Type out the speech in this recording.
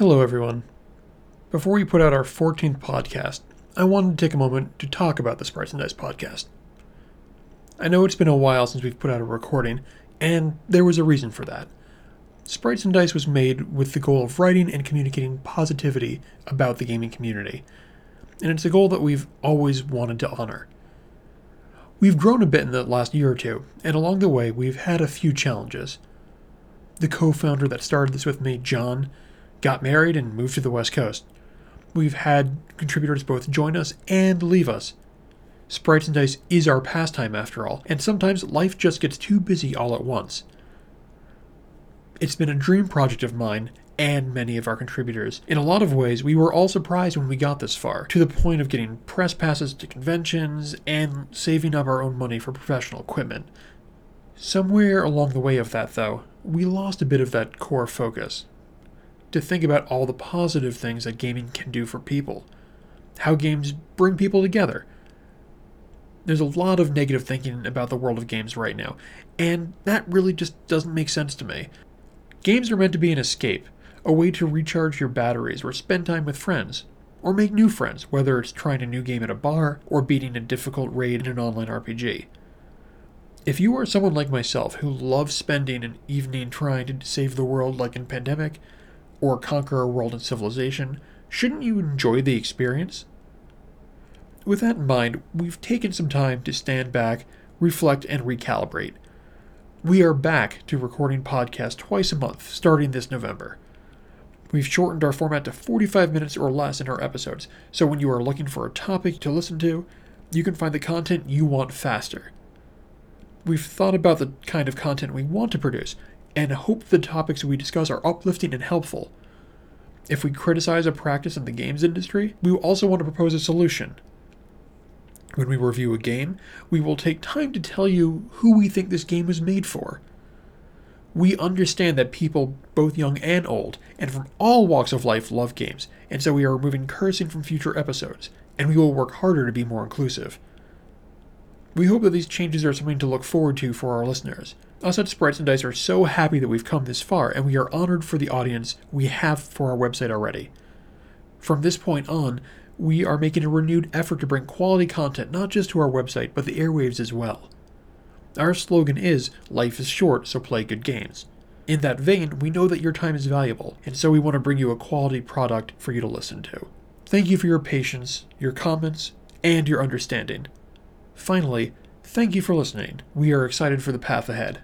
Hello, everyone. Before we put out our 14th podcast, I wanted to take a moment to talk about the Sprites and Dice podcast. I know it's been a while since we've put out a recording, and there was a reason for that. Sprites and Dice was made with the goal of writing and communicating positivity about the gaming community, and it's a goal that we've always wanted to honor. We've grown a bit in the last year or two, and along the way, we've had a few challenges. The co founder that started this with me, John, got married and moved to the West Coast. We've had contributors both join us and leave us. Sprites and Dice is our pastime after all, and sometimes life just gets too busy all at once. It's been a dream project of mine and many of our contributors. In a lot of ways, we were all surprised when we got this far, to the point of getting press passes to conventions and saving up our own money for professional equipment. Somewhere along the way of that, though, we lost a bit of that core focus to think about all the positive things that gaming can do for people, how games bring people together. There's a lot of negative thinking about the world of games right now, and that really just doesn't make sense to me. Games are meant to be an escape, a way to recharge your batteries or spend time with friends, or make new friends, whether it's trying a new game at a bar or beating a difficult raid in an online RPG. If you are someone like myself who loves spending an evening trying to save the world like in Pandemic, or conquer a world and civilization, shouldn't you enjoy the experience? With that in mind, we've taken some time to stand back, reflect, and recalibrate. We are back to recording podcasts twice a month starting this November. We've shortened our format to 45 minutes or less in our episodes, so when you are looking for a topic to listen to, you can find the content you want faster. We've thought about the kind of content we want to produce and hope the topics we discuss are uplifting and helpful. If we criticize a practice in the games industry, we also want to propose a solution. When we review a game, we will take time to tell you who we think this game was made for. We understand that people, both young and old, and from all walks of life, love games, and so we are removing cursing from future episodes, and we will work harder to be more inclusive. We hope that these changes are something to look forward to for our listeners. Us at Sprites and Dice are so happy that we've come this far, and we are honored for the audience we have for our website already. From this point on, we are making a renewed effort to bring quality content not just to our website, but the airwaves as well. Our slogan is Life is short, so play good games. In that vein, we know that your time is valuable, and so we want to bring you a quality product for you to listen to. Thank you for your patience, your comments, and your understanding. Finally, thank you for listening. We are excited for the path ahead.